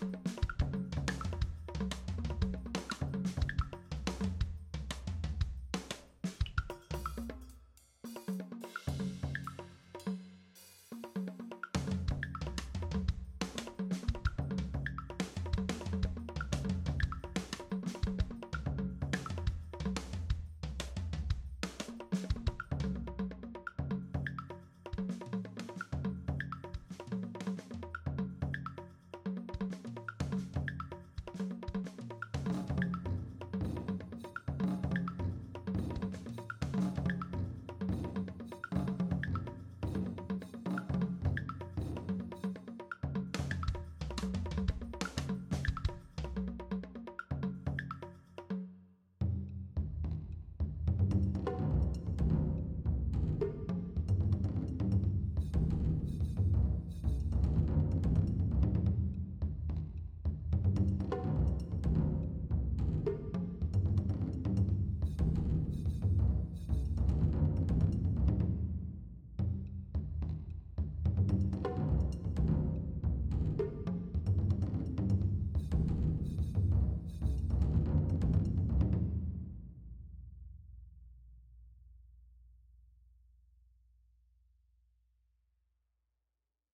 you